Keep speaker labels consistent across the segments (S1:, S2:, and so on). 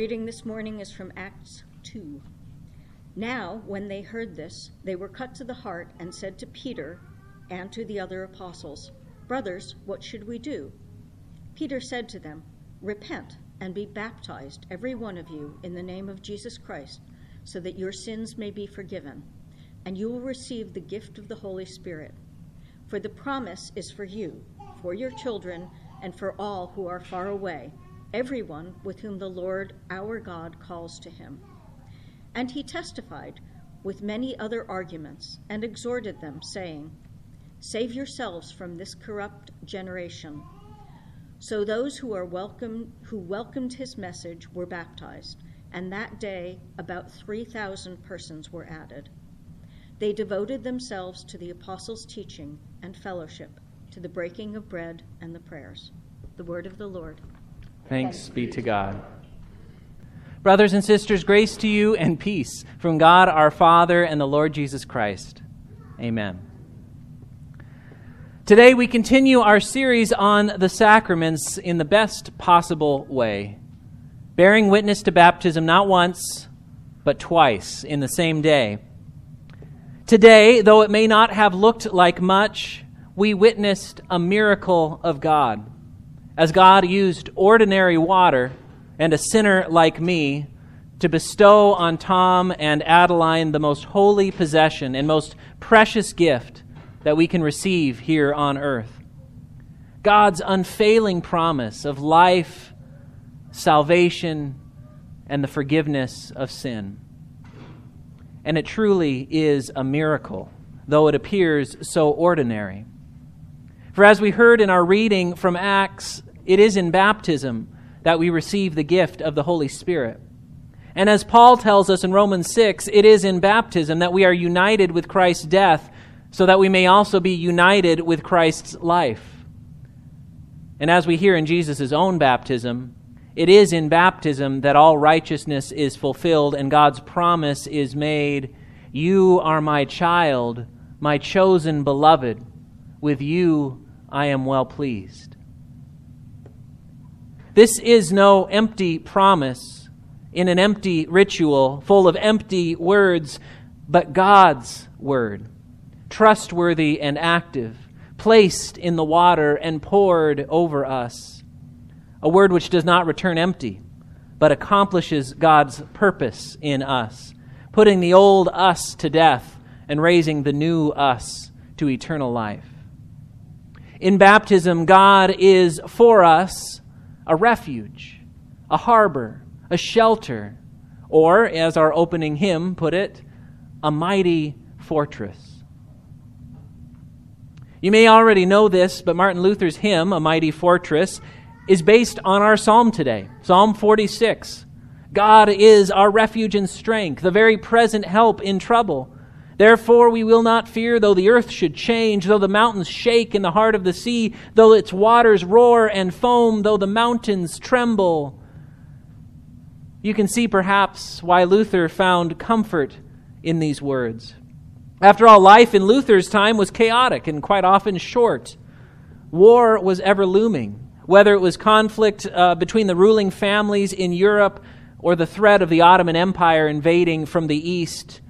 S1: reading this morning is from Acts 2. Now, when they heard this, they were cut to the heart and said to Peter and to the other apostles, Brothers, what should we do? Peter said to them, Repent and be baptized, every one of you, in the name of Jesus Christ, so that your sins may be forgiven, and you will receive the gift of the Holy Spirit. For the promise is for you, for your children, and for all who are far away, everyone with whom the Lord our God calls to him. And he testified with many other arguments and exhorted them, saying, Save yourselves from this corrupt generation. So those who are welcome who welcomed his message were baptized, and that day about 3,000 persons were added. They devoted themselves to the apostles' teaching and fellowship, to the breaking of bread and the prayers. The word of the Lord.
S2: Thanks be to God. Brothers and sisters, grace to you and peace from God our Father and the Lord Jesus Christ. Amen. Today we continue our series on the sacraments in the best possible way, bearing witness to baptism not once, but twice in the same day. Today, though it may not have looked like much, we witnessed a miracle of God, as God used ordinary water and a sinner like me to bestow on Tom and Adeline the most holy possession and most precious gift that we can receive here on earth. God's unfailing promise of life, salvation, and the forgiveness of sin. And it truly is a miracle, though it appears so ordinary. For as we heard in our reading from Acts, it is in baptism that we receive the gift of the Holy Spirit. And as Paul tells us in Romans 6, it is in baptism that we are united with Christ's death so that we may also be united with Christ's life. And as we hear in Jesus' own baptism, it is in baptism that all righteousness is fulfilled and God's promise is made You are my child, my chosen beloved. With you I am well pleased. This is no empty promise in an empty ritual full of empty words, but God's word trustworthy and active, placed in the water and poured over us. A word which does not return empty, but accomplishes God's purpose in us, putting the old us to death and raising the new us to eternal life. In baptism, God is for us a refuge, a harbor, a shelter, or, as our opening hymn put it, a mighty fortress. You may already know this, but Martin Luther's hymn, A Mighty Fortress, is based on our psalm today, Psalm 46. God is our refuge and strength, the very present help in trouble. Therefore we will not fear, though the earth should change, though the mountains shake in the heart of the sea, though its waters roar and foam, though the mountains tremble. You can see perhaps why Luther found comfort in these words. After all, life in Luther's time was chaotic and quite often short. War was ever looming, whether it was conflict uh, between the ruling families in Europe or the threat of the Ottoman Empire invading from the east.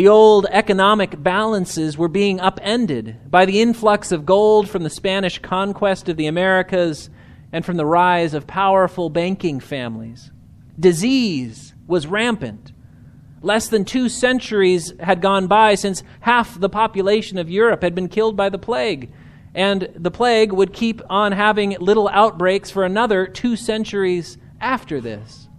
S2: The old economic balances were being upended by the influx of gold from the Spanish conquest of the Americas and from the rise of powerful banking families. Disease was rampant. Less than two centuries had gone by since half the population of Europe had been killed by the plague. And the plague would keep on having little outbreaks for another two centuries after this.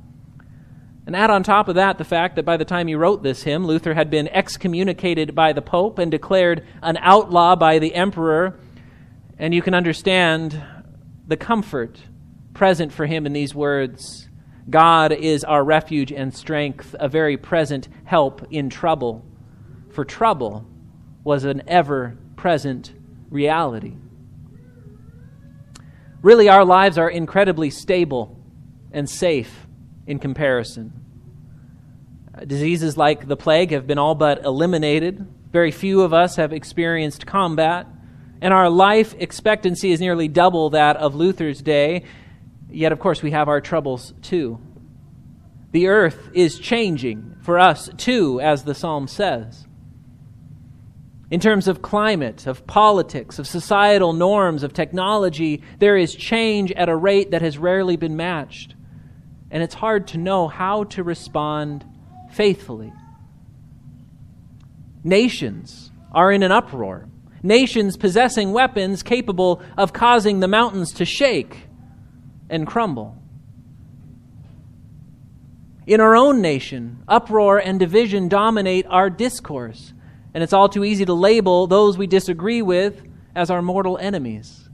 S2: And add on top of that the fact that by the time he wrote this hymn, Luther had been excommunicated by the Pope and declared an outlaw by the Emperor. And you can understand the comfort present for him in these words God is our refuge and strength, a very present help in trouble. For trouble was an ever present reality. Really, our lives are incredibly stable and safe in comparison. Diseases like the plague have been all but eliminated. Very few of us have experienced combat. And our life expectancy is nearly double that of Luther's day. Yet, of course, we have our troubles too. The earth is changing for us too, as the psalm says. In terms of climate, of politics, of societal norms, of technology, there is change at a rate that has rarely been matched. And it's hard to know how to respond faithfully. Nations are in an uproar. Nations possessing weapons capable of causing the mountains to shake and crumble. In our own nation, uproar and division dominate our discourse, and it's all too easy to label those we disagree with as our mortal enemies.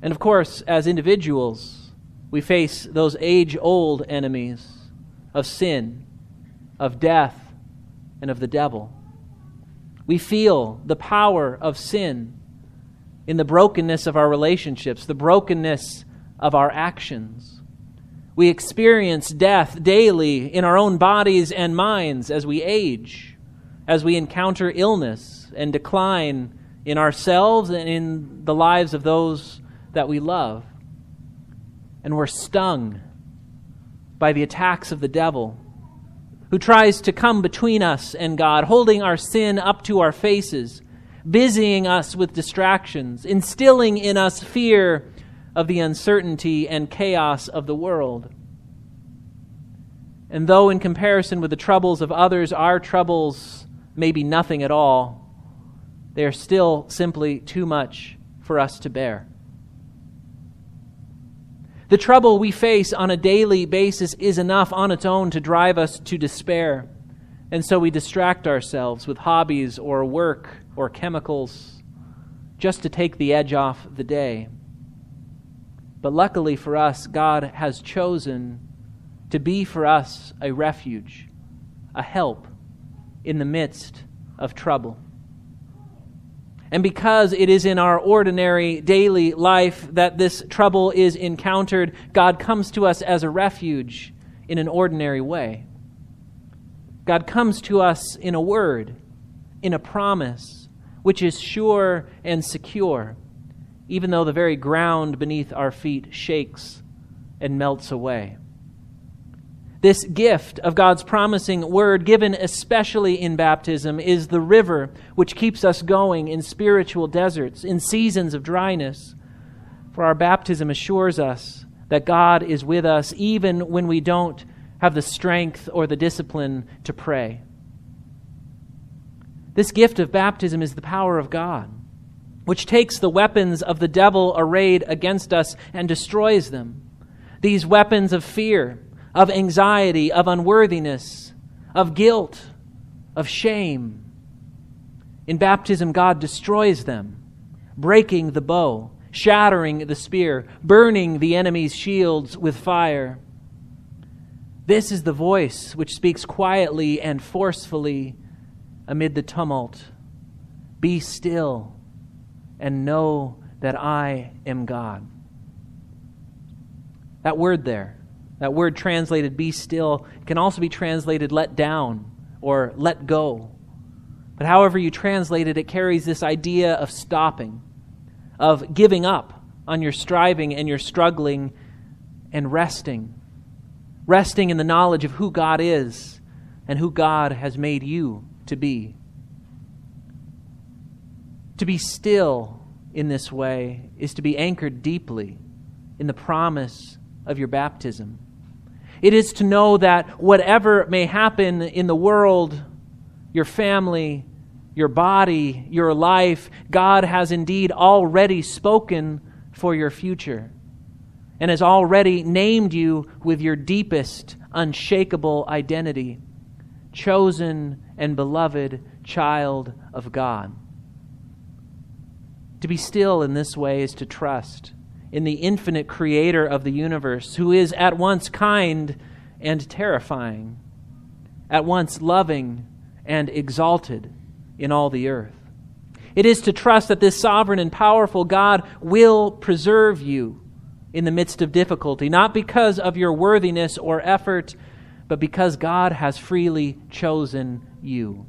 S2: And of course, as individuals, we face those age old enemies of sin, of death, and of the devil. We feel the power of sin in the brokenness of our relationships, the brokenness of our actions. We experience death daily in our own bodies and minds as we age, as we encounter illness and decline in ourselves and in the lives of those that we love. And we're stung by the attacks of the devil who tries to come between us and God, holding our sin up to our faces, busying us with distractions, instilling in us fear of the uncertainty and chaos of the world. And though, in comparison with the troubles of others, our troubles may be nothing at all, they are still simply too much for us to bear. The trouble we face on a daily basis is enough on its own to drive us to despair. And so we distract ourselves with hobbies or work or chemicals just to take the edge off the day. But luckily for us, God has chosen to be for us a refuge, a help in the midst of trouble. And because it is in our ordinary daily life that this trouble is encountered, God comes to us as a refuge in an ordinary way. God comes to us in a word, in a promise, which is sure and secure, even though the very ground beneath our feet shakes and melts away. This gift of God's promising word, given especially in baptism, is the river which keeps us going in spiritual deserts, in seasons of dryness. For our baptism assures us that God is with us even when we don't have the strength or the discipline to pray. This gift of baptism is the power of God, which takes the weapons of the devil arrayed against us and destroys them. These weapons of fear, of anxiety, of unworthiness, of guilt, of shame. In baptism, God destroys them, breaking the bow, shattering the spear, burning the enemy's shields with fire. This is the voice which speaks quietly and forcefully amid the tumult Be still and know that I am God. That word there, that word translated be still can also be translated let down or let go. But however you translate it, it carries this idea of stopping, of giving up on your striving and your struggling and resting. Resting in the knowledge of who God is and who God has made you to be. To be still in this way is to be anchored deeply in the promise of your baptism. It is to know that whatever may happen in the world, your family, your body, your life, God has indeed already spoken for your future and has already named you with your deepest, unshakable identity chosen and beloved child of God. To be still in this way is to trust in the infinite creator of the universe, who is at once kind and terrifying, at once loving and exalted in all the earth. It is to trust that this sovereign and powerful God will preserve you in the midst of difficulty, not because of your worthiness or effort, but because God has freely chosen you.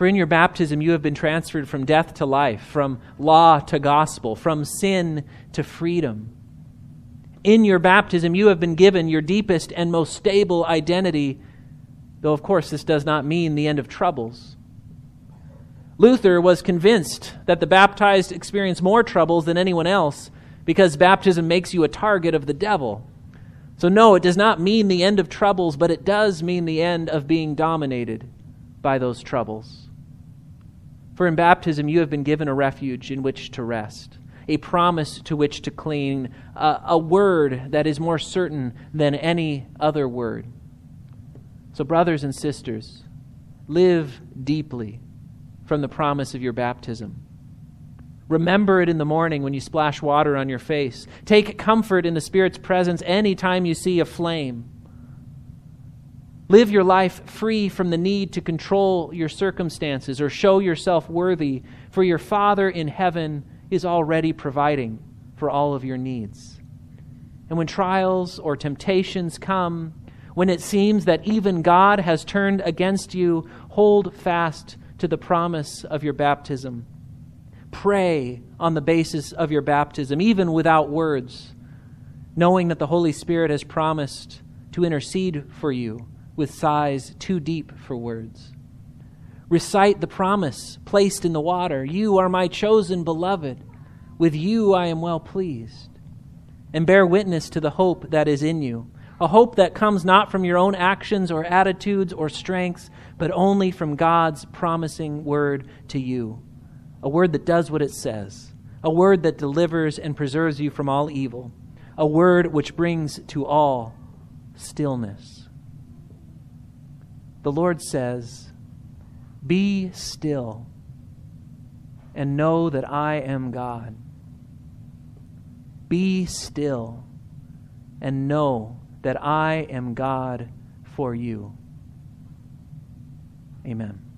S2: For in your baptism, you have been transferred from death to life, from law to gospel, from sin to freedom. In your baptism, you have been given your deepest and most stable identity, though, of course, this does not mean the end of troubles. Luther was convinced that the baptized experience more troubles than anyone else because baptism makes you a target of the devil. So, no, it does not mean the end of troubles, but it does mean the end of being dominated by those troubles. For in baptism, you have been given a refuge in which to rest a promise to which to cling, a, a word that is more certain than any other word. So, brothers and sisters, live deeply from the promise of your baptism. Remember it in the morning when you splash water on your face. Take comfort in the Spirit's presence any time you see a flame. Live your life free from the need to control your circumstances or show yourself worthy, for your Father in heaven is already providing for all of your needs. And when trials or temptations come, when it seems that even God has turned against you, hold fast to the promise of your baptism. Pray on the basis of your baptism, even without words, knowing that the Holy Spirit has promised to intercede for you with sighs too deep for words. Recite the promise placed in the water You are my chosen beloved. With you I am well pleased. And bear witness to the hope that is in you, a hope that comes not from your own actions or attitudes or strengths, but only from God's promising word to you. A word that does what it says, a word that delivers and preserves you from all evil, a word which brings to all stillness. The Lord says, be still and know that I am God. Be still and know that I am God for you. Amen.